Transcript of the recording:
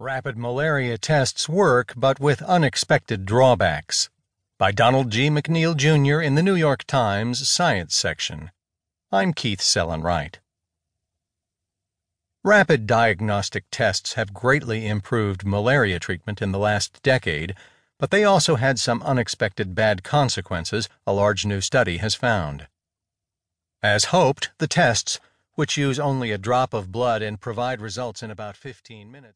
Rapid malaria tests work, but with unexpected drawbacks. By Donald G. McNeil, Jr. in the New York Times Science section. I'm Keith Sellon-Wright. Rapid diagnostic tests have greatly improved malaria treatment in the last decade, but they also had some unexpected bad consequences, a large new study has found. As hoped, the tests, which use only a drop of blood and provide results in about 15 minutes,